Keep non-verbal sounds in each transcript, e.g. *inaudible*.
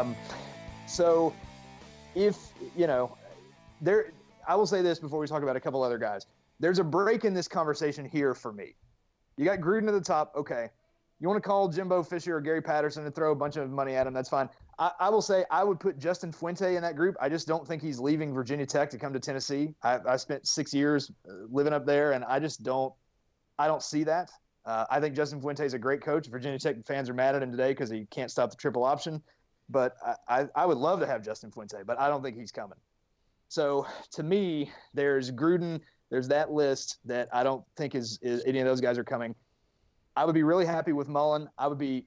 Um, so, if you know, there, I will say this before we talk about a couple other guys. There's a break in this conversation here for me. You got Gruden at the top. Okay. You want to call Jimbo Fisher or Gary Patterson and throw a bunch of money at him? That's fine. I, I, will say I would put Justin Fuente in that group. I just don't think he's leaving Virginia Tech to come to Tennessee. I, I spent six years uh, living up there, and I just don't. I don't see that. Uh, I think Justin Fuente is a great coach. Virginia Tech fans are mad at him today because he can't stop the triple option. But I, I would love to have Justin Fuente, but I don't think he's coming. So to me, there's Gruden, there's that list that I don't think is, is any of those guys are coming. I would be really happy with Mullen. I would be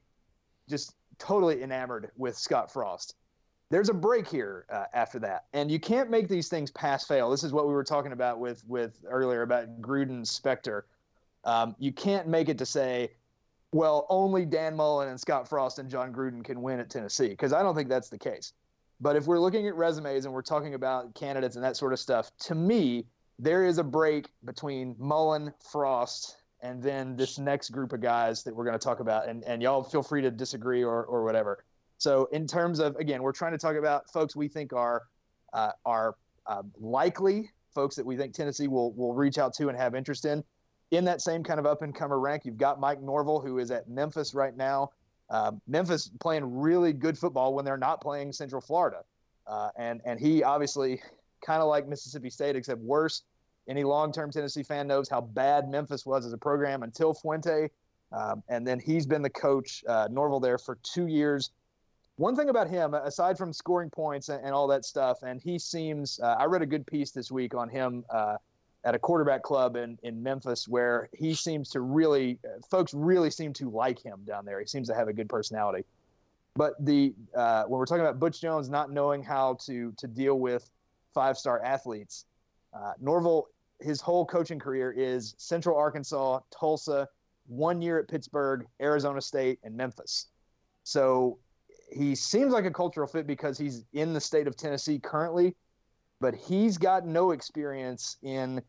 just totally enamored with Scott Frost. There's a break here uh, after that, and you can't make these things pass fail. This is what we were talking about with with earlier about Gruden Spector. Um, you can't make it to say, well, only Dan Mullen and Scott Frost and Jon Gruden can win at Tennessee, because I don't think that's the case. But if we're looking at resumes and we're talking about candidates and that sort of stuff, to me, there is a break between Mullen, Frost, and then this next group of guys that we're going to talk about. And, and y'all feel free to disagree or, or whatever. So, in terms of, again, we're trying to talk about folks we think are, uh, are uh, likely, folks that we think Tennessee will, will reach out to and have interest in in that same kind of up and comer rank, you've got Mike Norvell, who is at Memphis right now. Uh, Memphis playing really good football when they're not playing Central Florida, uh, and and he obviously *laughs* kind of like Mississippi State, except worse. Any long-term Tennessee fan knows how bad Memphis was as a program until Fuente, um, and then he's been the coach uh, Norvell there for two years. One thing about him, aside from scoring points and, and all that stuff, and he seems. Uh, I read a good piece this week on him uh, at a quarterback club in, in Memphis where he seems to really, folks really seem to like him down there. He seems to have a good personality. But the uh, when we're talking about Butch Jones not knowing how to to deal with five star athletes, uh, Norvell his whole coaching career is Central Arkansas, Tulsa, one year at Pittsburgh, Arizona State, and Memphis. So he seems like a cultural fit because he's in the state of Tennessee currently, but he's got no experience in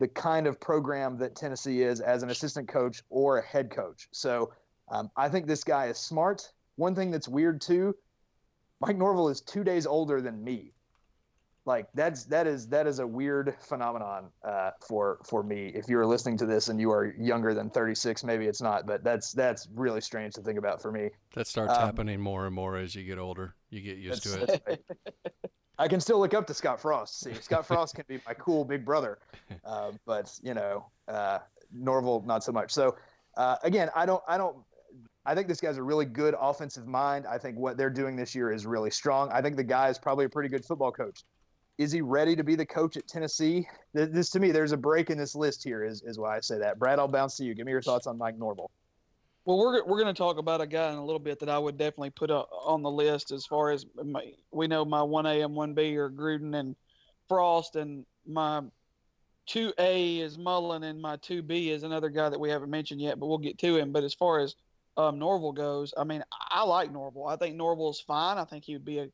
the kind of program that Tennessee is as an assistant coach or a head coach. So um, I think this guy is smart. One thing that's weird too, Mike Norvell is two days older than me. Like that's that is that is a weird phenomenon uh, for for me. If you're listening to this and you are younger than 36, maybe it's not, but that's that's really strange to think about for me. That starts um, happening more and more as you get older. You get used to it. *laughs* I can still look up to Scott Frost. See, *laughs* Scott Frost can be my cool big brother, uh, but you know, uh, not so much. So uh, again, I don't, I don't, I think this guy's a really good offensive mind. I think what they're doing this year is really strong. I think the guy is probably a pretty good football coach. Is he ready to be the coach at Tennessee? This, this to me, there's a break in this list here. Is is why I say that. Brad, I'll bounce to you. Give me your thoughts on Mike Norvell. Well, we're we're going to talk about a guy in a little bit that I would definitely put on the list as far as my, we know my one A and one B are Gruden and Frost, and my two A is Mullen, and my two B is another guy that we haven't mentioned yet, but we'll get to him. But as far as um, Norvell goes, I mean, I like Norvell. I think Norvell's fine. I think he would be a,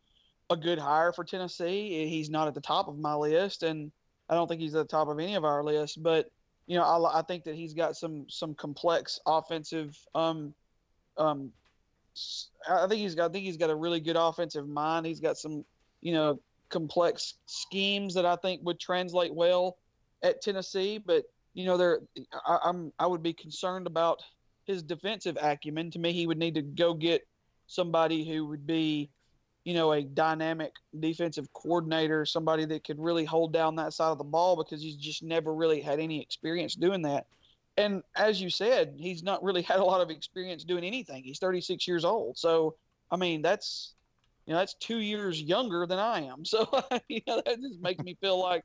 a good hire for Tennessee. He's not at the top of my list, and I don't think he's at the top of any of our lists, but you know, I, I think that he's got some some complex offensive. Um, um, I think he's got I think he's got a really good offensive mind. He's got some, you know, complex schemes that I think would translate well at Tennessee. But you know, there I, I'm I would be concerned about his defensive acumen. To me, he would need to go get somebody who would be you know, a dynamic defensive coordinator, somebody that could really hold down that side of the ball because he's just never really had any experience doing that. And as you said, he's not really *laughs* had a lot of experience doing anything. He's 36 years old. So I mean, that's you know that's two years younger than I am. *laughs* So you know that just makes me feel like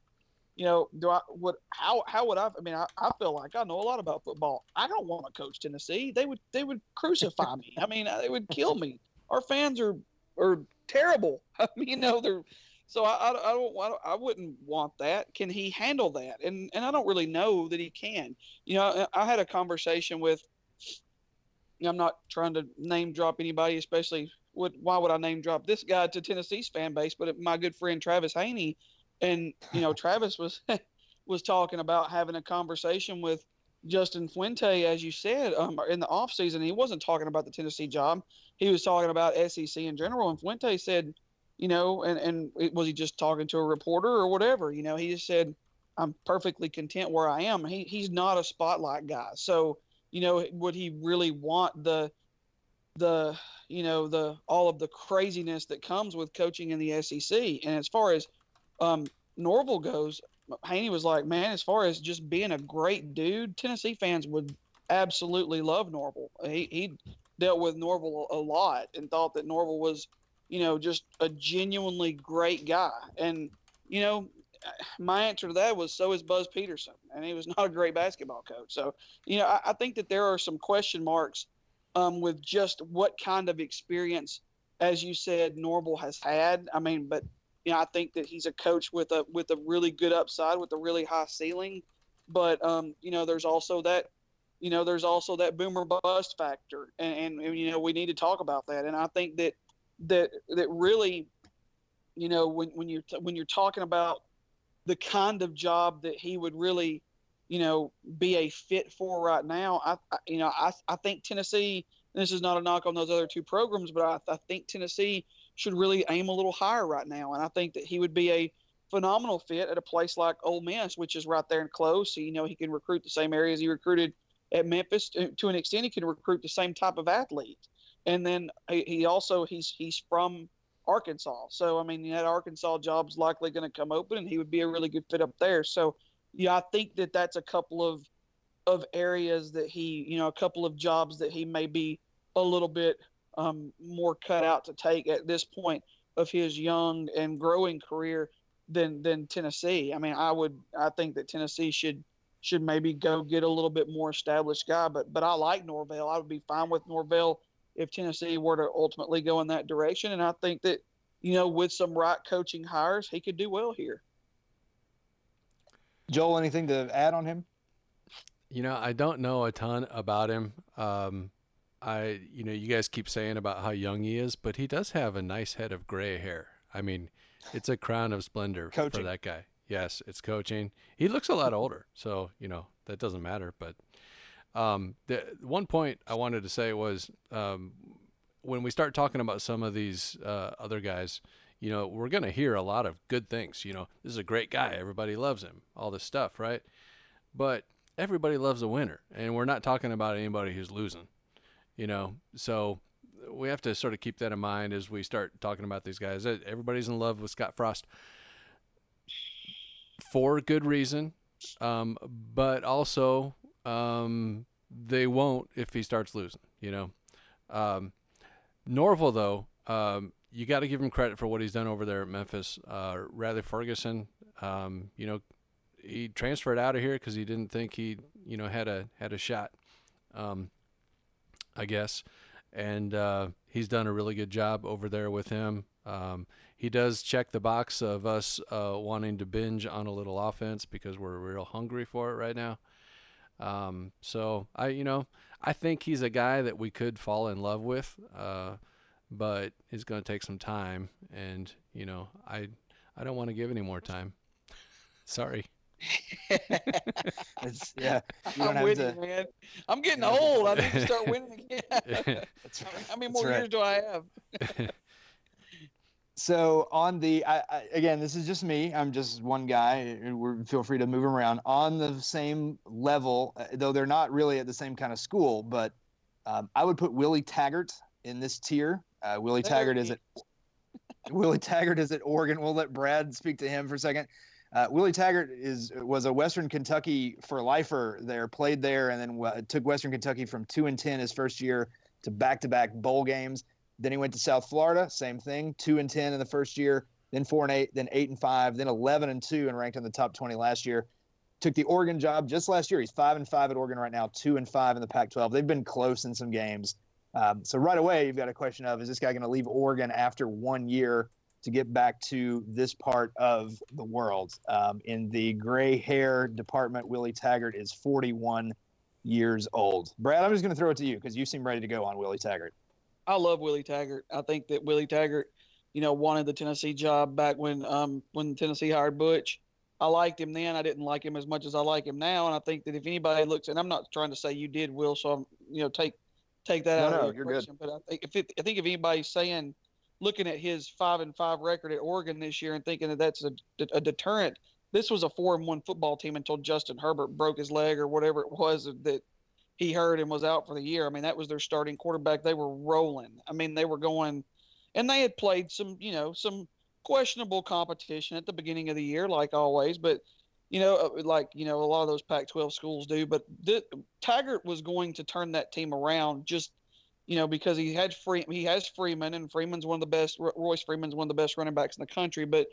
you know, do I would how how would I? I mean, I, I feel like I know a lot about football. I don't want to coach Tennessee. They would they would crucify me. I mean, they would kill me. Our fans are are terrible. *laughs* I mean, you know, they're so I, I, I don't I, I wouldn't want that. Can he handle that? And and I don't really know that he can. You know, I, I had a conversation with. I'm not trying to name drop anybody, especially would why would I name drop this guy to Tennessee's fan base? But my good friend Travis Haney and you know, *laughs* Travis was *laughs* was talking about having a conversation with Justin Fuente, as you said, um, in the offseason. He wasn't talking about the Tennessee job. He was talking about SEC in general. And Fuente said, you know, and, and was he just talking to a reporter or whatever? You know, he just said, I'm perfectly content where I am. He, he's not a spotlight guy. So, you know, would he really want the, the, you know, the, all of the craziness that comes with coaching in the SEC? And as far as um, Norvell goes, Haney was like, man, as far as just being a great dude, Tennessee fans would absolutely love Norvell. He, he dealt with Norvell a lot and thought that Norvell was, you know, just a genuinely great guy. And, you know, my answer to that was so is Buzz Peterson, and he was *laughs* not a great basketball coach. So, you know, I, I think that there are some question marks um, with just what kind of experience, as you said, Norvell has had. I mean, but you know, I think that he's a coach with a with a really good upside, with a really high ceiling. But um, you know, there's also that, you know, there's also that boomer bust factor, and, and you know, we need to talk about that. And I think that that that really, you know, when when you're when you're talking about the kind of job that he would really, you know, be a fit for right now, I, I you know, I I think Tennessee. This is not a knock on those other two programs, but I, I think Tennessee should really aim a little higher right now. And I think that he would be a phenomenal fit at a place like Ole Miss, which is right there and close. So, you know, he can recruit the same areas he recruited at Memphis. To an extent, he can recruit the same type of athlete. And then he also he's he's from Arkansas, so I mean that Arkansas job's likely going to come open, and he would be a really good fit up there. So, yeah, I think that that's a couple of of areas that he, you know, a couple of jobs that he may be a little bit um, more cut out to take at this point of his young and growing career than than Tennessee. I mean, I would I think that Tennessee should should maybe go get a little bit more established guy. But but I like Norvell. I would be fine with Norvell if Tennessee were to ultimately go in that direction. And I think that you know with some right coaching hires, he could do well here. Joel, anything to add on him? You know, I don't know a ton about him. Um, I, you know, you guys keep saying about how young he is, but he does have a nice head of gray hair. I mean, it's a crown of splendor coaching. for that guy. Yes, it's coaching. He looks a lot older, so you know that doesn't matter. But um, the one point I wanted to say was um, when we start talking about some of these uh, other guys, you know, we're going to hear a lot of good things. You know, this is a great guy. Everybody loves him. All this stuff, right? But everybody loves a winner, and we're not talking about anybody who's losing you know, so we have to sort of keep that in mind as we start talking about these guys. Everybody's in love with Scott Frost for good reason, um, but also um, they won't if he starts losing. You know, um, Norvell though, um, you got to give him credit for what he's done over there at Memphis. Uh, Riley Ferguson, um, you know, he transferred out of here because he didn't think he, you know, had a had a shot. Um, I guess. And uh, he's done a really good job over there with him. He does check the box of us uh, wanting to binge on a little offense because we're real hungry for it right now. Um, so I, you know, I think he's a guy that we could fall in love with, uh, but it's going to take some time, and you know, I, I don't want to give any more time. Sorry. *laughs* it's, yeah, I'm winning, to, man. I'm getting old. I need to start winning *laughs* again. That's. *laughs* How many more right. years do I have? So on the I, I, again, this is just me. I'm just one guy. We're, feel free to move around on the same level, uh, though they're not really at the same kind of school. But um, I would put Willie Taggart in this tier. Uh, Willie Taggart is at Willie Taggart is at Oregon. We'll let Brad speak to him for a second. Uh, Willie Taggart is was a Western Kentucky for lifer there, played there, and then w- took Western Kentucky from two and ten his first year to back to back bowl games. Then he went to South Florida, same thing, two and ten in the first year, then four and eight, then eight and five, then eleven and two, and ranked in the top twenty last year. Took the Oregon job just last year. He's five and five at Oregon right now, two and five in the Pac-12. They've been close in some games. Um, so right away, you've got a question of: Is this guy going to leave Oregon after one year to get back to this part of the world? Um, in the gray hair department, Willie Taggart is 41 years old. Brad, I'm just going to throw it to you because you seem ready to go on Willie Taggart. I love Willie Taggart. I think that Willie Taggart, you know, wanted the Tennessee job back when um, when Tennessee hired Butch. I liked him then. I didn't like him as much as I like him now. And I think that if anybody looks, and I'm not trying to say you did, Will, so I'm, you know, take take that No, out no, of the you're equation. But I think if it, I think if anybody's saying, looking at his five and five record at Oregon this year and thinking that that's a, a deterrent, this was a four and one football team until Justin Herbert broke his leg or whatever it was that he hurt and was out for the year. I mean, that was their starting quarterback. They were rolling. I mean, they were going, and they had played some, you know, some questionable competition at the beginning of the year, like always. But you know, uh, like you know, a lot of those Pac-12 schools do. But Taggart was going to turn that team around, just you know, because he had free, he has Freeman, and Freeman's one of the best. Royce Freeman's one of the best running backs in the country, but.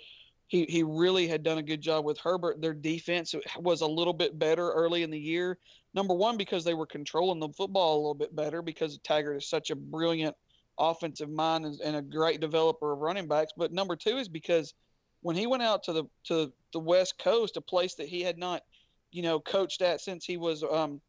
He, he really had done a good job with Herbert. Their defense was a little bit better early in the year. Number one, because they were controlling the football a little bit better because Taggart is such a brilliant offensive mind and, and a great developer of running backs. But number two is because when he went out to the to the West Coast, a place that he had not, you know, coached at since he was um,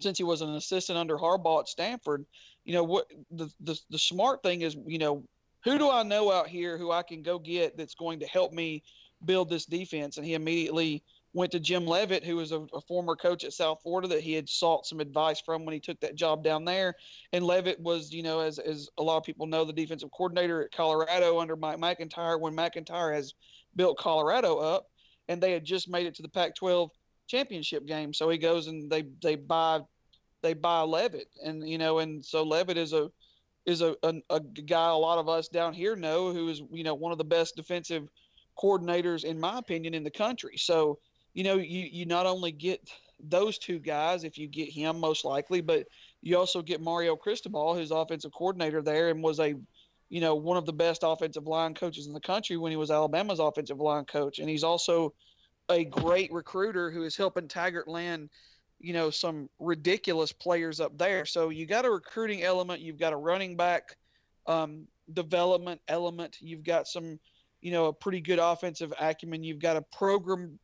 since he was an assistant under Harbaugh at Stanford, you know what the, the the smart thing is, you know, who do I know out here who I can go get that's going to help me build this defense? And he immediately went to Jim Leavitt, who was a, a, former coach at South Florida that he had sought some advice from when he took that job down there. And Leavitt was, you know, as, as a lot of people know, the defensive coordinator at Colorado under Mike MacIntyre when MacIntyre has built Colorado up. And they had just made it to the Pac 12 championship game. So he goes and they, they buy they buy Leavitt. And, you know, and so Leavitt is a is a, a, a guy a lot of us down here know who is, you know, one of the best defensive coordinators, in my opinion, in the country. So, you know, you, you not only get those two guys if you get him most likely, but you also get Mario Cristobal, who's offensive coordinator there and was a, you know, one of the best offensive line coaches in the country when he was Alabama's offensive line coach. And he's also a great recruiter who is helping Taggart land, you know, some ridiculous players up there. So you got a recruiting element, you've got a running back um, development element, you've got some – you know a pretty good offensive acumen. You've got a program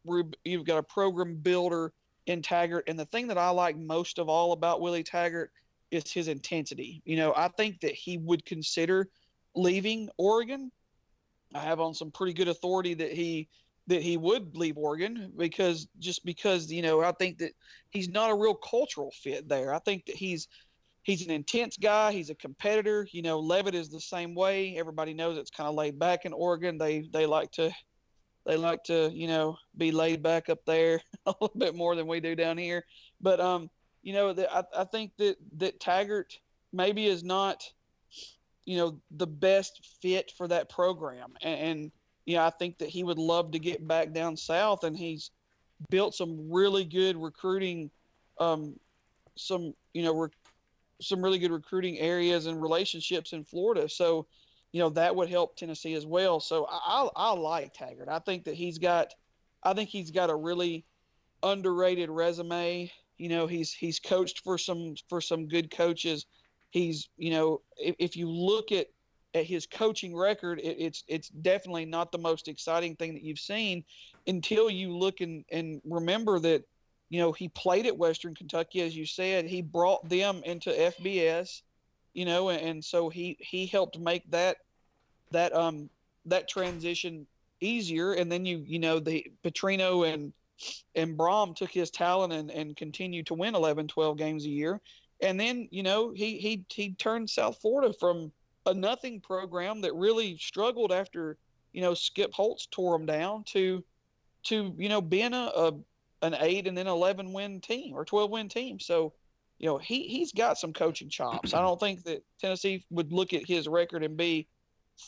you've got a program builder in Taggart, and the thing that I like most of all about Willie Taggart is his intensity. You know, I think that he would consider leaving Oregon. I have on some pretty good authority that he that he would leave Oregon because just because you know I think that he's not a real cultural fit there. I think that he's he's an intense guy. He's a competitor. You know, Leavitt is the same way. Everybody knows it's kind of laid back in Oregon. They they like to they like to you know be laid back up there *laughs* a little bit more than we do down here. But um, you know, the, I I think that that Taggart maybe is not you know the best fit for that program and, and you know, I think that he would love to get back down south, and he's built some really good recruiting, um, some you know, re- some really good recruiting areas and relationships in Florida. So, you know, that would help Tennessee as well. So I, I, I like Taggart. I think that he's got, I think he's got a really underrated resume. You know, he's he's coached for some for some good coaches. He's, you know, if, if you look at at his coaching record, it, it's it's definitely not the most exciting thing that you've seen until you look and, and remember that you know, he played at Western Kentucky, as you said. He brought them into FBS, you know, and, and so he he helped make that that um that transition easier. And then you you know the Petrino and and Brohm took his talent and and continued to win 11, 12 games a year. And then you know he he he turned South Florida from a nothing program that really struggled after you know Skip Holtz tore them down to to you know being a, a an eight and then 11 win team or 12 win team. So, you know, he, he's got some coaching chops. I don't think that Tennessee would look at his record and be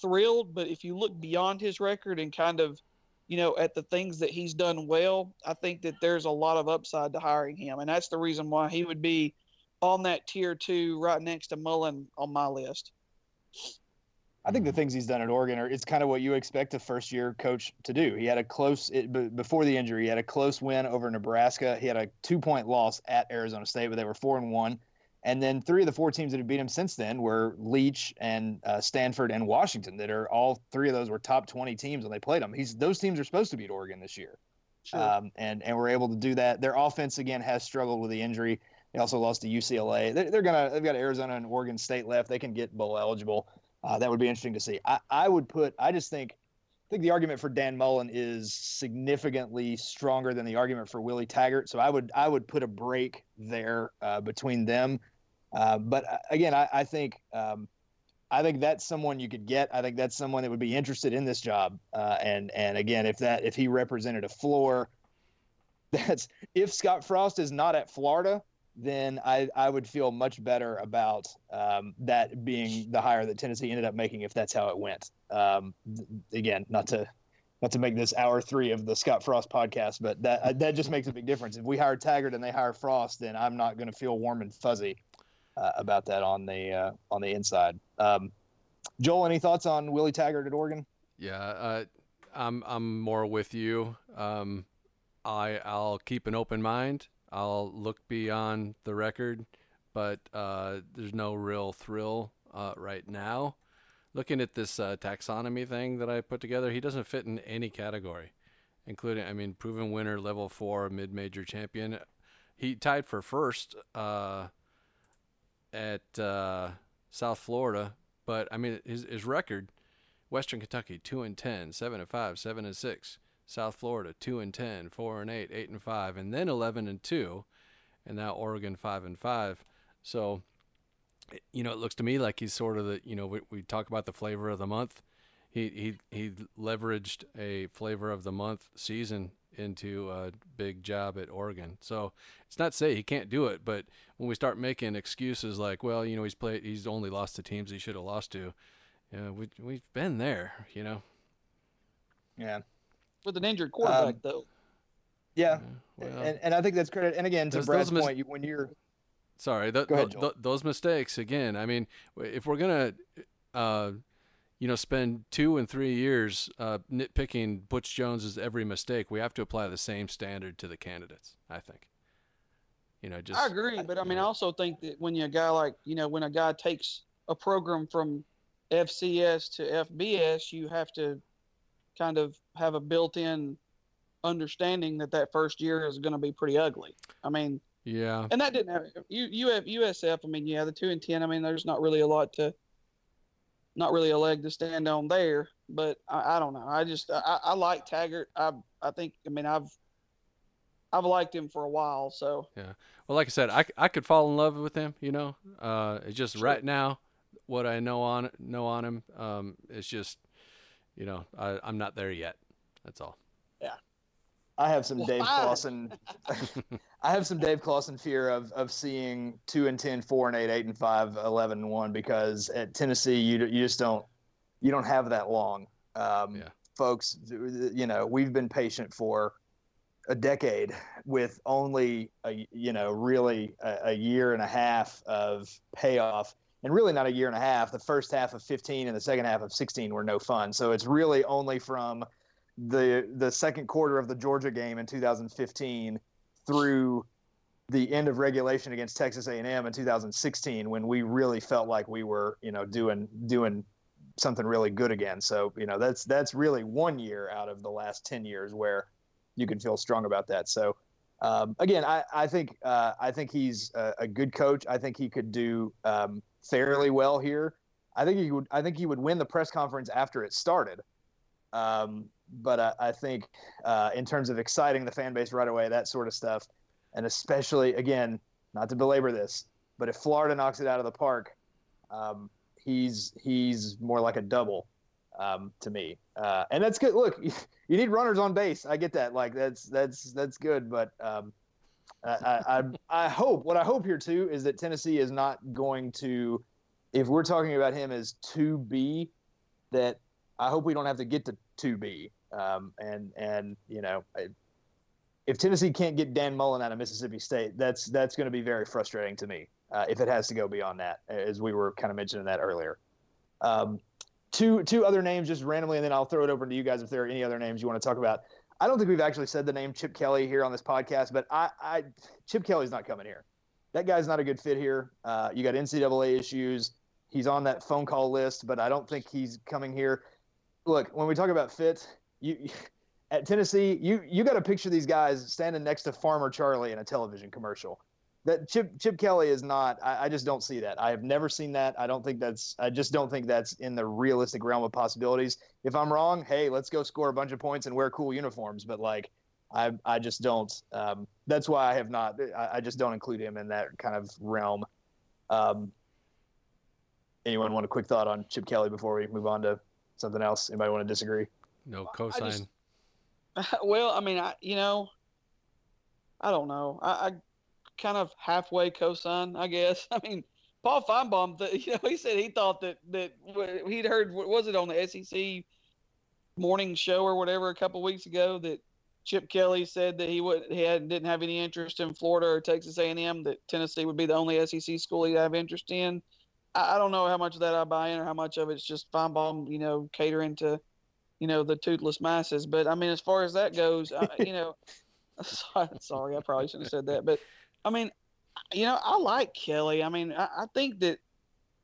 thrilled, but if you look beyond his record and kind of, you know, at the things that he's done well, I think that there's a lot of upside to hiring him. And that's the reason why he would be on that tier two right next to Mullen on my list. I think the things he's done at Oregon are it's kind of what you expect a first year coach to do. He had a close it, before the injury. He had a close win over Nebraska. He had a two point loss at Arizona State, but they were four and one. And then three of the four teams that have beat him since then were Leach and uh, Stanford and Washington. That are all three of those were top twenty teams when they played them. He's those teams are supposed to beat Oregon this year, sure. um, and and we're able to do that. Their offense again has struggled with the injury. They also lost to UCLA. They're, they're gonna they've got Arizona and Oregon State left. They can get bowl eligible. Uh, that would be interesting to see. I, I would put. I just think. I think the argument for Dan Mullen is significantly stronger than the argument for Willie Taggart. So I would I would put a break there uh, between them. Uh, but uh, again, I, I think um, I think that's someone you could get. I think that's someone that would be interested in this job. Uh, and and again, if that if he represented a floor, *laughs* that's if Scott Frost is not at Florida, then I, I would feel much better about um, that being the hire that Tennessee ended up making if that's how it went. Um, again, not to not to make this hour three of the Scott Frost podcast, but that uh, that just makes a big difference. If we hire Taggart and they hire Frost, then I'm not going to feel warm and fuzzy uh, about that on the uh, on the inside. Um, Joel, any thoughts on Willie Taggart at Oregon? Yeah, uh, I'm I'm more with you. Um, I I'll keep an open mind. I'll look beyond the record, but uh, there's no real thrill uh, right now. Looking at this uh, taxonomy thing that I put together, he doesn't fit in any category, including, I mean, proven winner, level four, mid major champion. He tied for first uh, at uh, South Florida, but I mean, his, his record Western Kentucky, 2 and 10, 7 and 5, 7 and 6. South Florida 2 and 10, 4 and 8, 8 and 5, and then 11 and 2, and now Oregon 5 and 5. So, you know, it looks to me like he's sort of the, you know, we, we talk about the flavor of the month. He he he leveraged a flavor of the month season into a big job at Oregon. So it's not to say he can't do it, but when we start making excuses like, well, you know, he's played, he's only lost to teams he should have lost to. Know, we we've been there, you know. Yeah with an injured quarterback, um, though. Yeah, well, and, and I think that's credit. And again, to Brad's mis- point, when you're sorry, the, ahead, the, those mistakes again. I mean, if we're gonna, uh, you know, spend two and three years uh, nitpicking Butch Jones's every mistake, we have to apply the same standard to the candidates. I think. You know, just I agree, but I mean, I also think that when you a guy like you know, when a guy takes a program from FCS to FBS, you have to kind of have a built-in understanding that that first year is going to be pretty ugly. I mean, yeah, and that didn't have you. You have USF. I mean, yeah, the two and ten. I mean, there's not really a lot to, not really a leg to stand on there. But I, I don't know. I just I, I like Taggart. I I think. I mean, I've I've liked him for a while. So yeah. Well, like I said, I, I could fall in love with him. You know, uh, it's just sure. right now what I know on know on him. Um, it's just you know, I, I'm not there yet. That's all. Yeah. I have some Dave Clawson. *laughs* I have some Dave Clawson fear of of seeing two and 10, 4 and 8, 8 and 5, 11 and 1 because at Tennessee you you just don't you don't have that long. Um, yeah. folks, you know, we've been patient for a decade with only a you know really a, a year and a half of payoff and really not a year and a half. The first half of 15 and the second half of 16 were no fun. So it's really only from the the second quarter of the Georgia game in 2015 through the end of regulation against Texas A&M in 2016 when we really felt like we were, you know, doing doing something really good again. So, you know, that's that's really one year out of the last 10 years where you can feel strong about that. So, um, again, I, I think uh, I think he's a, a, good coach. I think he could do um, fairly well here. I think he would. I think he would win the press conference after it started. Um, but I, I think uh, in terms of exciting the fan base right away, that sort of stuff, and especially again, not to belabor this, but if Florida knocks it out of the park, um, he's he's more like a double um, to me, uh, and that's good. Look, *laughs* you need runners on base. I get that. Like that's that's that's good, but um, I, I, I hope what I hope here too is that Tennessee is not going to, if we're talking about him as two B, that I hope we don't have to get to two B. Um, and and you know, if Tennessee can't get Dan Mullen out of Mississippi State, that's that's going to be very frustrating to me uh, if it has to go beyond that, as we were kind of mentioning that earlier. Um, two two other names just randomly, and then I'll throw it over to you guys if there are any other names you want to talk about. I don't think we've actually said the name Chip Kelly here on this podcast, but I, I Chip Kelly's not coming here. That guy's not a good fit here. Uh, you got NCAA issues. He's on that phone call list, but I don't think he's coming here. Look, when we talk about fit, you *laughs* at Tennessee, you you got to picture these guys standing next to Farmer Charlie in a television commercial. That Chip Chip Kelly is not. I, I, just don't see that. I have never seen that. I don't think that's. I just don't think that's in the realistic realm of possibilities. If I'm wrong, hey, let's go score a bunch of points and wear cool uniforms. But like, I I just don't. Um, that's why I have not. I, I, just don't include him in that kind of realm. Um, anyone want a quick thought on Chip Kelly before we move on to something else? Anybody want to disagree? No cosign. *laughs* well, I mean, I you know, I don't know. I, I kind of halfway cosign, I guess. *laughs* I mean, Paul Finebaum, the, *laughs* you know, he said he thought that that he'd heard what was it on the SEC morning show or whatever a couple weeks ago that Chip Kelly said that he would he had didn't have any interest in Florida or Texas A&M that Tennessee would be the only SEC school he'd have interest in. I, I don't know how much of that I buy in or how much of it's just Finebaum, you know, catering to you know the toothless masses. But I mean, as far as that goes, I, you know, *laughs* sorry, I probably shouldn't have said that. But I mean, you know, I like Kelly. I mean, I, I think that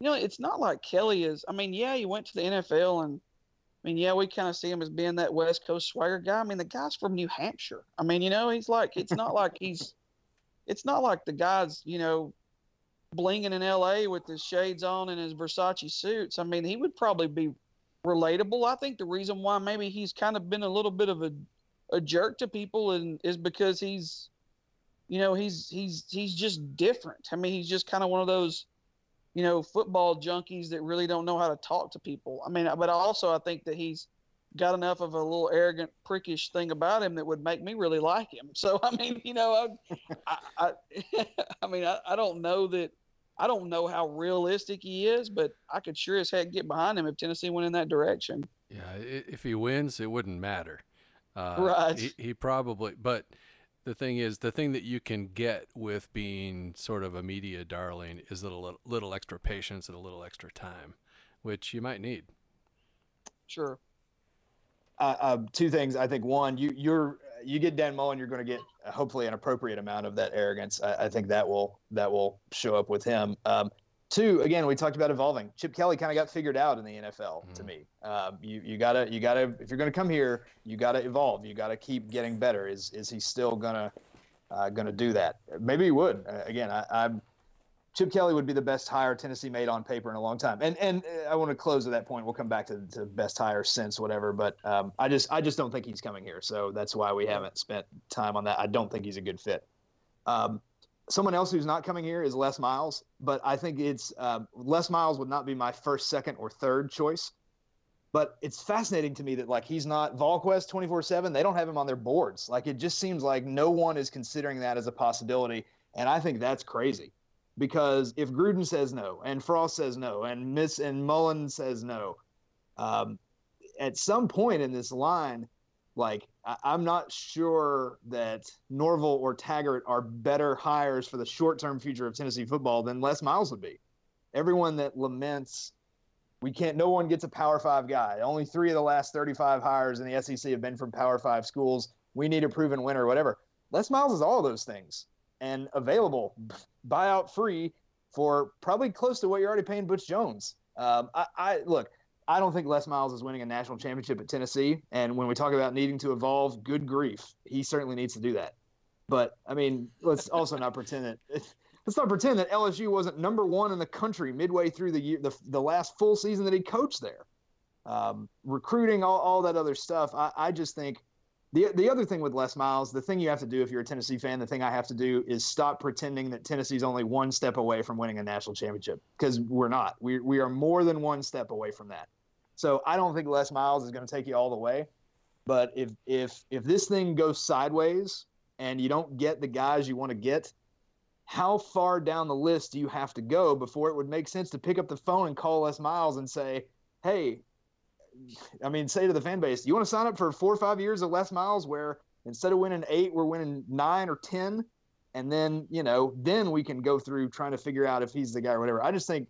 you know it's not like Kelly is. I mean, yeah, he went to the NFL and. I mean, yeah, we kind of see him as being that West Coast swagger guy. I mean, the guy's from New Hampshire. I mean, you know, he's like, it's not like he's, it's not like the guy's, you know, blinging in LA with his shades on and his Versace suits. I mean, he would probably be relatable. I think the reason why maybe he's kind of been a little bit of a, a jerk to people and is because he's, you know, he's he's he's just different. I mean, he's just kind of one of those, you know, football junkies that really don't know how to talk to people. I mean, but also I think that he's got enough of a little arrogant, prickish thing about him that would make me really like him. So I mean, you know, I, I, I, *laughs* I mean, I, I don't know that I don't know how realistic he is, but I could sure as heck get behind him if Tennessee went in that direction. Yeah, if he wins, it wouldn't matter. Uh, right. He, he, probably, but the thing is, the thing that you can get with being sort of a media darling is a little, little extra patience and a little extra time, which you might need. Sure. Uh, uh, two things. I think one, you you're you get Dan Mullen, you're going to get uh, hopefully an appropriate amount of that arrogance. I, I think that will that will show up with him. Um, two, again, we talked about evolving. Chip Kelly kind of got figured out in the NFL mm-hmm. to me. Um, you you gotta you gotta if you're going to come here, you gotta evolve. You gotta keep getting better. Is is he still gonna uh, gonna do that? Maybe he would. Uh, again, I, I'm Chip Kelly would be the best hire Tennessee made on paper in a long time. And and I want to close at that point. We'll come back to, to best hire since whatever. But um, I just I just don't think he's coming here. So that's why we haven't spent time on that. I don't think he's a good fit. Um, someone else who's not coming here is Les Miles, but I think it's um, Les Miles would not be my first, second, or third choice. But it's fascinating to me that like he's not VolQuest 24/7. They don't have him on their boards. Like it just seems like no one is considering that as a possibility, and I think that's crazy because if Gruden says no and Frost says no and Miss and Mullen says no, um, at some point in this line, like I- am not sure that Norvell or Taggart are better hires for the short-term future of Tennessee football than Les Miles would be. Everyone that laments we can't no one gets a power five guy only three of the last 35 hires in the sec have been from power five schools we need a proven winner whatever les miles is all those things and available *laughs* buyout free for probably close to what you're already paying Butch Jones. Um, I, I look. I don't think Les Miles is winning a national championship at Tennessee. And when we talk about needing to evolve, good grief, he certainly needs to do that. But I mean, let's also not pretend that *laughs* let's not pretend that LSU wasn't number one in the country midway through the year, the, the last full season that he coached there. Um, recruiting, all, all that other stuff. I, I just think the, the other thing with Les Miles, the thing you have to do if you're a Tennessee fan, the thing I have to do is stop pretending that Tennessee's only one step away from winning a national championship because we're not. We, we are more than one step away from that. So I don't think Les Miles is going to take you all the way. But if if if this thing goes sideways and you don't get the guys you want to get, how far down the list do you have to go before it would make sense to pick up the phone and call Les Miles and say, "Hey, I mean, say to the fan base, you want to sign up for four or five years of Les Miles where instead of winning eight, we're winning nine or 10. And then, you know, then we can go through trying to figure out if he's the guy or whatever. I just think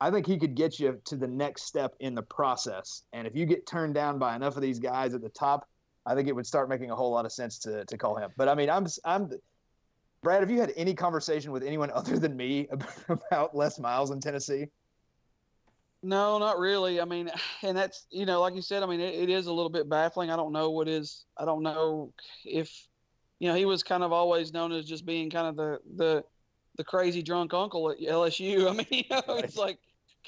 I think he could get you to the next step in the process. And if you get turned down by enough of these guys at the top, I think it would start making a whole lot of sense to to call him. But I mean, I'm I'm Brad. Have you had any conversation with anyone *laughs* other than me about Les Miles in Tennessee? No, not really. I mean, *sighs* and that's you know, like you said, I mean, it, it is a little bit baffling. I don't know what is. I don't know if, you know, he was kind of always known as just being kind of the the the crazy drunk uncle at LSU. *laughs* I mean, you know, it's like,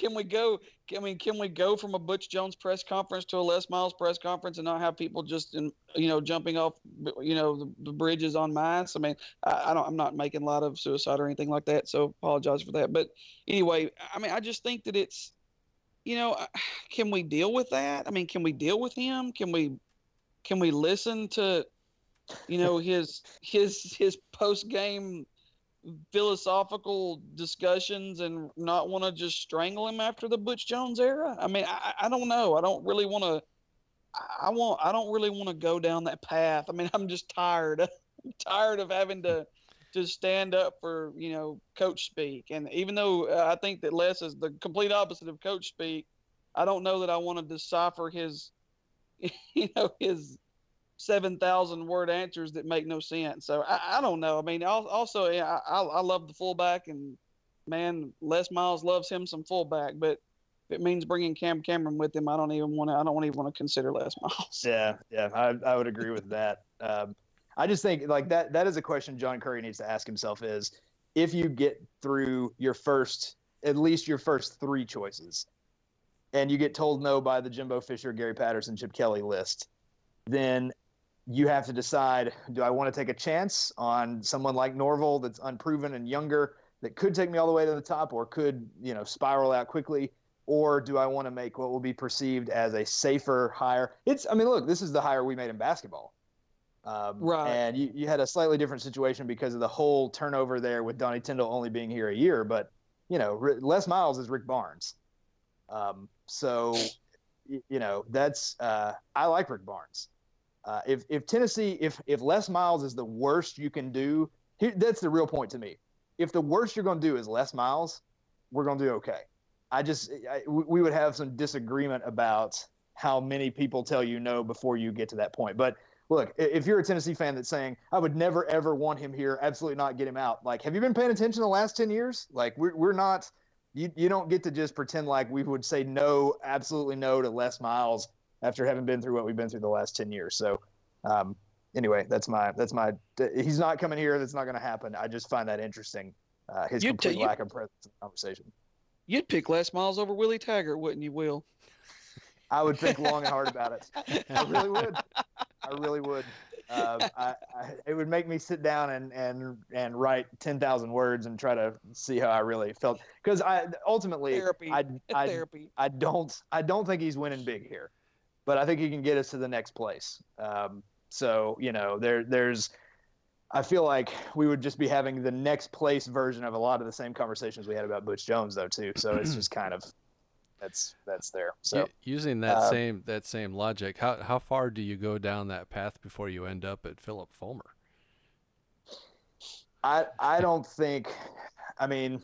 can we go? I mean, can we go from a Butch Jones press conference to a Les Miles press conference and not have people just in, you know, jumping off, you know, the, the bridges on mass? I mean, I, I don't. I'm not making light of suicide or anything like that, so apologize for that. But anyway, I mean, I just think that it's you know, uh, can we deal with that? I mean, can we deal with him? Can we can we listen to you know *laughs* his his his post game philosophical discussions and not want to just strangle him after the Butch Jones era? I mean, I, I don't know. I don't really want to. I want. I don't really want to go down that path. I mean, *laughs* I'm just tired. I'm tired of having to to stand up for you know coach speak. And even though uh, I think that Les is the complete opposite of coach speak, I don't know that I want to decipher his *laughs* you know his seven thousand word answers that make no sense. So I, I don't know. I mean, also yeah, I, I love the fullback and man, Les Miles loves him some fullback, but if it means bringing Cam Cameron with him, I don't even want to. I don't even want to consider Les Miles. *laughs* Yeah, yeah, I, I would agree with that. Um, I just think like that that is a question John Currie needs to ask himself is if you get through your first at least your first three choices and you get told no by the Jimbo Fisher, Gary Patterson, Chip Kelly list, then you have to decide do I want to take a chance on someone like Norvell that's unproven and younger that could take me all the way to the top or could, you know, spiral out quickly or do I want to make what will be perceived as a safer hire? It's I mean, look, this is the hire we made in basketball. Um, right. And you, you had a slightly different situation because of the whole turnover there with Donnie Tyndall only being here a year. But, you know, Les Miles is Rick Barnes. Um, so, you know, that's, uh, I like Rick Barnes. Uh, if, if Tennessee, if, if Les Miles is the worst you can do, here, that's the real point to me. If the worst you're going to do is Les Miles, we're going to do okay. I just, I, we would have some disagreement about how many people tell you no before you get to that point. But, look, if you're a Tennessee fan that's saying, I would never, ever want him here, absolutely not get him out, like, have you been paying attention the last 10 years? Like, we're, we're not, you, you don't get to just pretend like we would say no, absolutely no to Les Miles after having been through what we've been through the last 10 years. So, um, anyway, that's my, that's my, he's not coming here. That's not going to happen. I just find that interesting. Uh, his you'd complete t- lack of presence in the conversation. You'd pick Les Miles over Willie Taggart, wouldn't you, Will? *laughs* I would think long and hard about it. I really would. I really would. Uh, I, I, it would make me sit down and and and write ten thousand words and try to see how I really felt because I ultimately therapy. I, I, therapy. I don't I don't think he's winning big here, but I think he can get us to the next place. Um, so you know there there's I feel like we would just be having the next place version of a lot of the same conversations we had about Butch Jones though too. So it's *clears throat* just kind of that's that's there. So using that uh, same that same logic, how how far do you go down that path before you end up at Phillip Fulmer? I I don't think. I mean,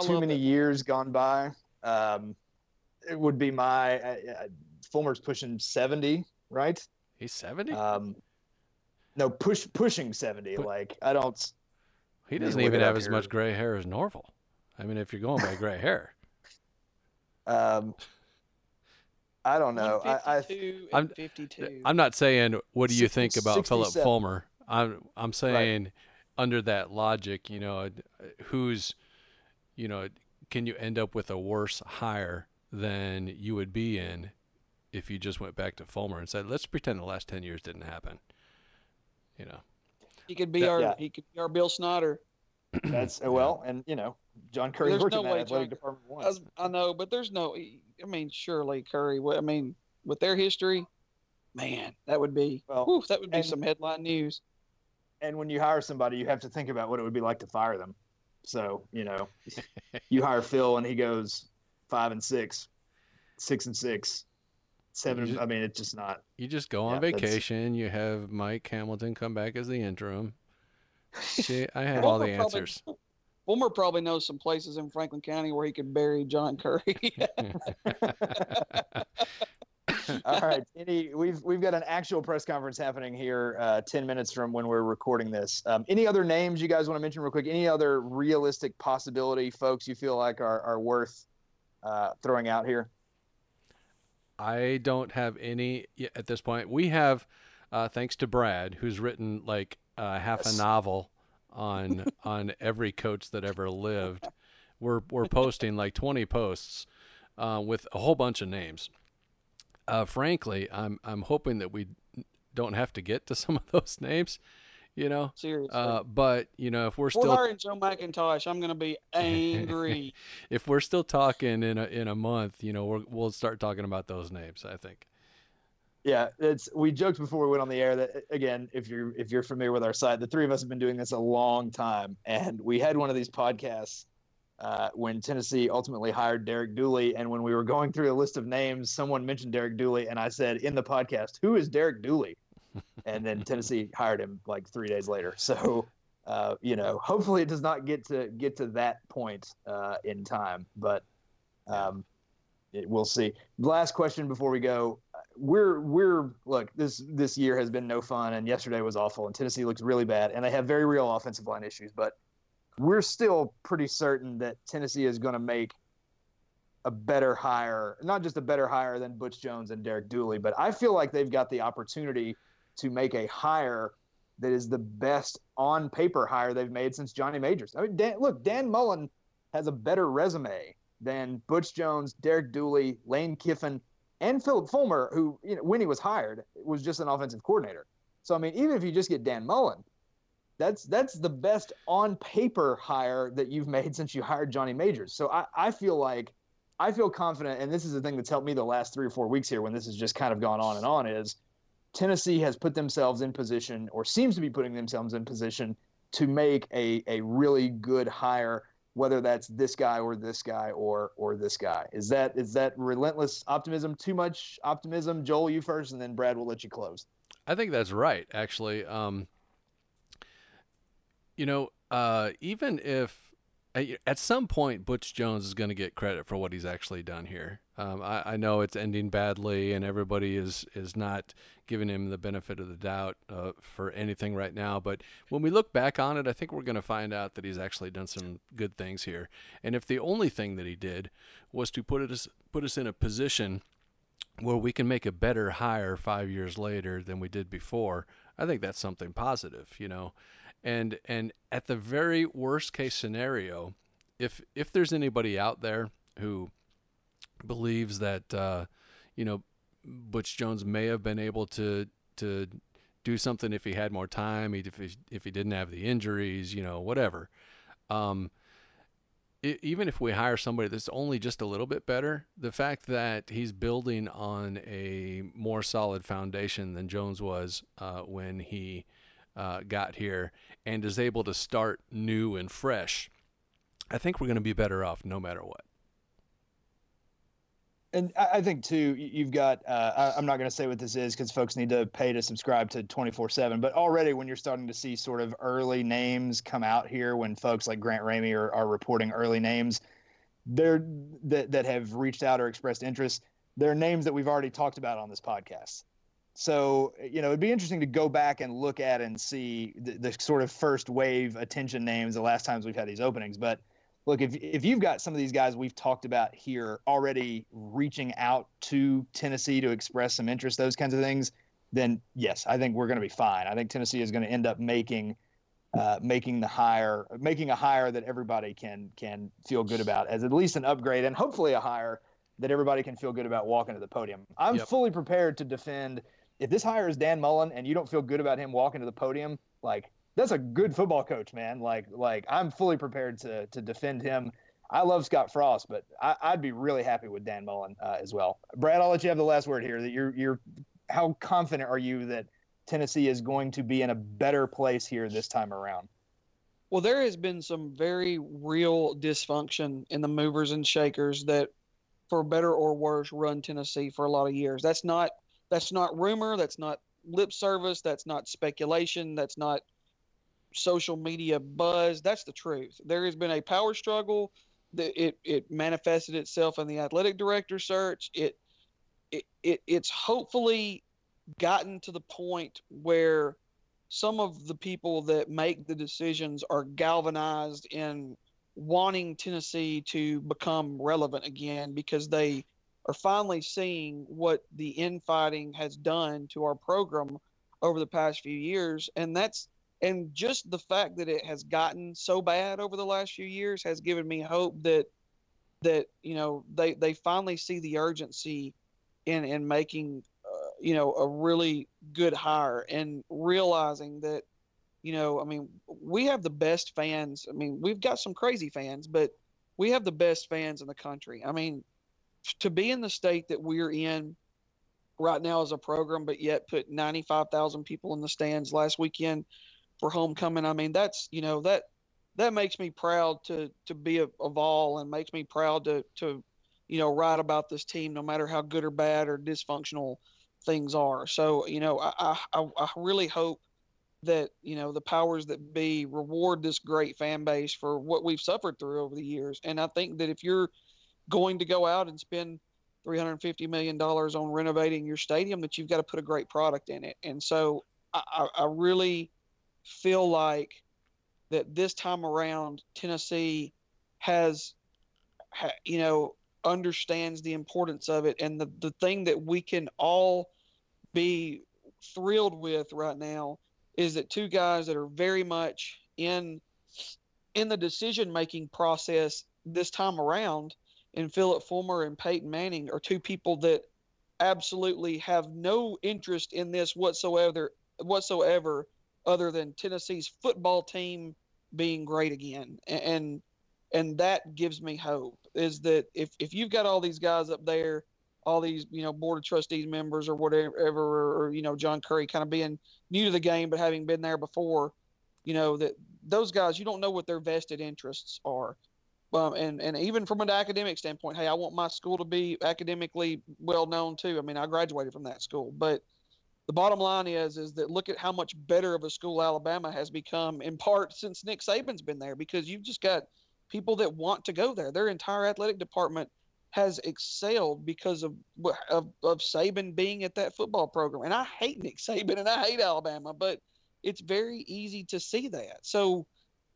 too many it. years gone by. Um, it would be my uh, uh Fulmer's pushing seventy, right? He's seventy. Um, no, push pushing seventy. But, like I don't. He doesn't even have as much gray hair as Norvell. I mean, if you're going by gray hair. *laughs* Um, I don't know. I, I I'm 52. I'm not saying what do you think about Phillip Fulmer. I'm I'm saying right. under that logic, you know, who's, you know, can you end up with a worse hire than you would be in if you just went back to Fulmer and said, let's pretend the last ten years didn't happen. You know, he could be that, our yeah. he could be our Bill Snyder. *clears throat* That's well, and you know, John Currie there's worked no in that way athletic John, department once. I, I know, but there's no. I mean, surely Currie. I mean, with their history, man, that would be. Well, whew, that would be and, some headline news. And when you hire somebody, you have to think about what it would be like to fire them. So you know, *laughs* you hire Phil and he goes five and six, six and six, seven. Just, I mean, it's just not. You just go on yeah, vacation. You have Mike Hamilton come back as the interim. *laughs* See, I have all the answers. *laughs* Fulmer probably knows some places in Franklin County where he could bury John Currie. *laughs* All right, any we've we've got an actual press conference happening here, uh, ten minutes from when we're recording this. Um, any other names you guys want to mention real quick? Any other realistic possibility, folks, you feel like are are worth uh, throwing out here? I don't have any at this point. We have, uh, thanks to Brad, who's written like uh, half a novel on *laughs* on every coach that ever lived. We're we're posting like 20 posts uh, with a whole bunch of names. Uh, frankly, I'm I'm hoping that we don't have to get to some of those *laughs* names, you know. Seriously. Uh, but you know, if we're We're still hiring Joe McIntosh. I'm going to be angry. *laughs* if we're still talking in a in a month, you know, we're, we'll start talking about those names. I think. Yeah, it's we joked before we went on the air that again, if you're if you're familiar with our site, the three of us have been doing this a long time, and we had one of these podcasts uh, when Tennessee ultimately hired Derek Dooley, and when we were going through a list of names, someone mentioned Derek Dooley, and I said in the podcast, "Who is Derek Dooley?" And then *laughs* Tennessee hired him like three days later. So, uh, you know, hopefully it does not get to get to that point uh, in time, but um, it, we'll see. Last question before we go: We're we're look this this year has been no fun, and yesterday was awful, and Tennessee looks really bad, and they have very real offensive line issues, but we're still pretty certain that Tennessee is going to make a better hire, not just a better hire than Butch Jones and Derek Dooley, but I feel like they've got the opportunity to make a hire that is the best on paper hire they've made since Johnny Majors. I mean, Dan, look, Dan Mullen has a better resume than Butch Jones, Derek Dooley, Lane Kiffin, and Phillip Fulmer, who you know, when he was hired was just an offensive coordinator. So I mean, even if you just get Dan Mullen, that's that's the best on paper hire that you've made *laughs* since you hired Johnny Majors. So I, I feel like I feel confident, and this is the thing that's helped me the last three or four weeks here when this has just kind of gone on and on is Tennessee has put themselves in position or seems to be putting themselves in position to make a, a really good hire, whether that's this guy or this guy or or this guy. Is that is that relentless optimism? Too much optimism? Joel, you first, and then Brad will let you close. I think that's right, actually. Um, you know, uh, even if at some point Butch Jones is going to get credit for what he's actually done here. Um, I, I, know it's ending badly, and everybody is is not giving him the benefit of the doubt uh, for anything right now. But when we look back on it, I think we're going to find out that he's actually done some good things here. And if the only thing that he did was to put us put us in a position where we can make a better hire five years later than we did before, I think that's something positive. You know. And and at the very worst case scenario, if if there's anybody out there who believes that uh, you know Butch Jones may have been able to to do something if he had more time, if he, if he didn't have the injuries, you know, whatever. Um, even if we hire somebody that's only just a little bit better, the fact that he's building on a more solid foundation than Jones was uh, when he uh, got here and is able to start new and fresh, I think we're going to be better off no matter what. And I think too, you've got. Uh, I'm not going to say what this is because folks need to pay to subscribe to 24/7. But already, when you're starting to see sort of early names come out here, when folks like Grant Ramey are, are reporting early names, they're that that have reached out or expressed interest. They're names that we've already talked about on this podcast. So, you know, it'd be interesting to go back and look at and see the, the, sort of first wave attention names the last times we've had these openings. But look, if, if you've got some of these guys we've talked about here already reaching out to Tennessee to express some interest, those kinds of things, then yes, I think we're going to be fine. I think Tennessee is going to end up making uh, making the hire, making a hire that everybody can can feel good about as at least an upgrade, and hopefully a hire that everybody can feel good about walking to the podium. I'm yep. fully prepared to defend if this hire is Dan Mullen and you don't feel good about him walking to the podium, like that's a good football coach, man. Like like I'm fully prepared to to defend him. I love Scott Frost, but I, would be really happy with Dan Mullen uh, as well. Brad, I'll let you have the last word here. That you're you're how confident are you that Tennessee is going to be in a better place here this time around? Well, there has been some very real dysfunction in the movers and shakers that, for better or worse, run Tennessee for a lot of years. That's not that's not rumor. That's not lip service. That's not speculation. That's not social media buzz. That's the truth. There has been a power struggle. That it it manifested itself in the athletic director search. It it, it it's hopefully gotten to the point where some of the people that make the decisions are galvanized in wanting Tennessee to become relevant again because they are finally seeing what the infighting has done to our program over the past few years and that's and just the fact that it has gotten so bad over the last few years has given me hope that that you know they they finally see the urgency in in making uh, you know a really good hire and realizing that you know i mean we have the best fans. I mean we've got some crazy fans but we have the best fans in the country. I mean to be in the state that we're in right now as a program but yet put 95,000 people in the stands last weekend for homecoming. I mean that's you know that that makes me proud to to be a, a Vol and makes me proud to to you know write about this team no matter how good or bad or dysfunctional things are. So you know i i, I really hope that you know the powers that be reward this great fan base for what we've suffered through over the years. And i think that if you're going to go out and spend 350 million dollars on renovating your stadium that you've got to put a great product in it. And so i, I really feel like that this time around Tennessee has, ha, you know, understands the importance of it, and the the thing that we can all be thrilled with right now is that two guys that are very much in in the decision making process this time around in Phillip Fulmer and Peyton Manning are two people that absolutely have no interest in this whatsoever whatsoever other than Tennessee's football team being great again. And and that gives me hope is that if, if you've got all these guys up there, all these, you know, board of trustees members or whatever, or, you know, John Currie kind of being new to the game, but having been there before, you know, that those guys, you don't know what their vested interests are. Um, and, and even from an academic standpoint, hey, I want my school to be academically well known too. I mean, I graduated from that school, but the bottom line is is that look at how much better of a school Alabama has become in part since Nick Saban's been there because you've just got people that want to go there. Their entire athletic department has excelled because of, of of Saban being at that football program. And I hate Nick Saban and I hate Alabama, but it's very easy to see that. So,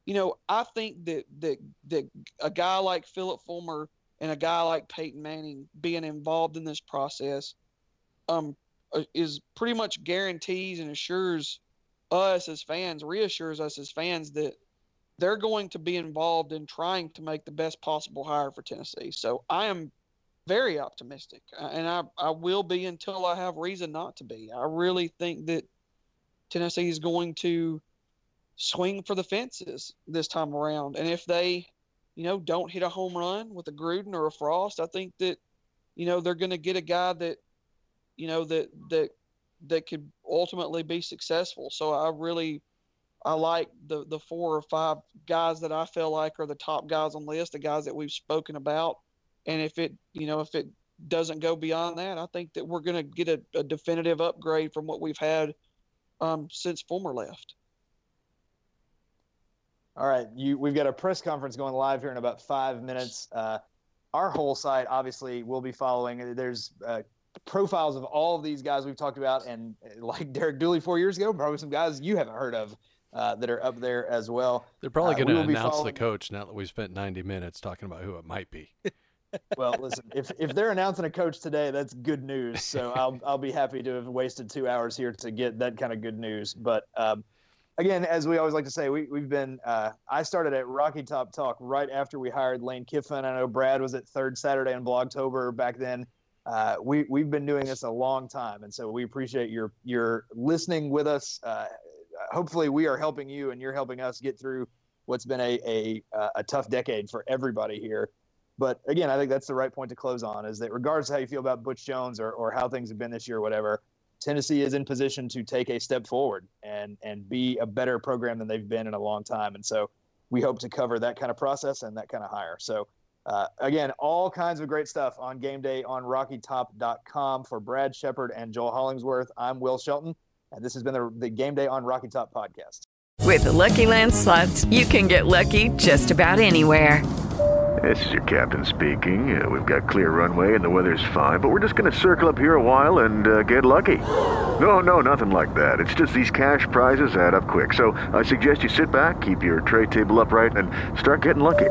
you know, I think that that that a guy like Phillip Fulmer and a guy like Peyton Manning being involved in this process um, is pretty much guarantees and assures us as fans, reassures us as fans that they're going to be involved in trying to make the best possible hire for Tennessee. So I am very optimistic, uh, and I, I will be until I have reason not to be. I really think that Tennessee is going to swing for the fences this time around. And if they, you know, don't hit a home run with a Gruden or a Frost, I think that, you know, they're going to get a guy that you know that that that could ultimately be successful. So I really I like the the four or five guys that I feel like are the top guys on the list, the guys that we've spoken about. And if it you know if it doesn't go beyond that, I think that we're going to get a, a, definitive upgrade from what we've had um, since Fulmer left. All right, you we've got a press conference going live here in about five minutes. Uh, our whole site obviously will be following. There's uh, profiles of all of these guys we've talked about, and uh, like Derek Dooley four years ago, probably some guys you haven't heard of uh, that are up there as well. They're probably uh, going to announce the coach now that we spent 90 minutes talking about who it might be. *laughs* well, listen, if, if they're announcing a coach today, that's good news. So *laughs* I'll, I'll be happy to have wasted two hours here to get that kind of good news. But um, again, as we always like to say, we, we've been, uh, I started at Rocky Top Talk right after we hired Lane Kiffin. I know Brad was at Third Saturday in Blogtober back then uh, we we've been doing this a long time, and so we appreciate your your listening with us. Uh, hopefully, we are helping you, and you're helping us get through what's been a a, a tough decade for everybody here. But again, I think that's the right point to close on. Is that regardless of how you feel about Butch Jones or, or how things have been this year, or whatever, Tennessee is in position to take a step forward and and be a better program than they've been in a long time. And so we hope to cover that kind of process and that kind of hire. So uh, again, all kinds of great stuff on game day on rockytop.com for Brad Shepard and Joel Hollingsworth. I'm Will Shelton, and this has been the, the Game Day on Rocky Top podcast. With the Lucky Land slots, you can get lucky just about anywhere. This is your captain speaking. Uh, we've got clear runway and the weather's fine, but we're just going to circle up here a while and uh, get lucky. No, no, nothing like that. It's just these cash prizes add up quick. So I suggest you sit back, keep your tray table upright, and start getting lucky.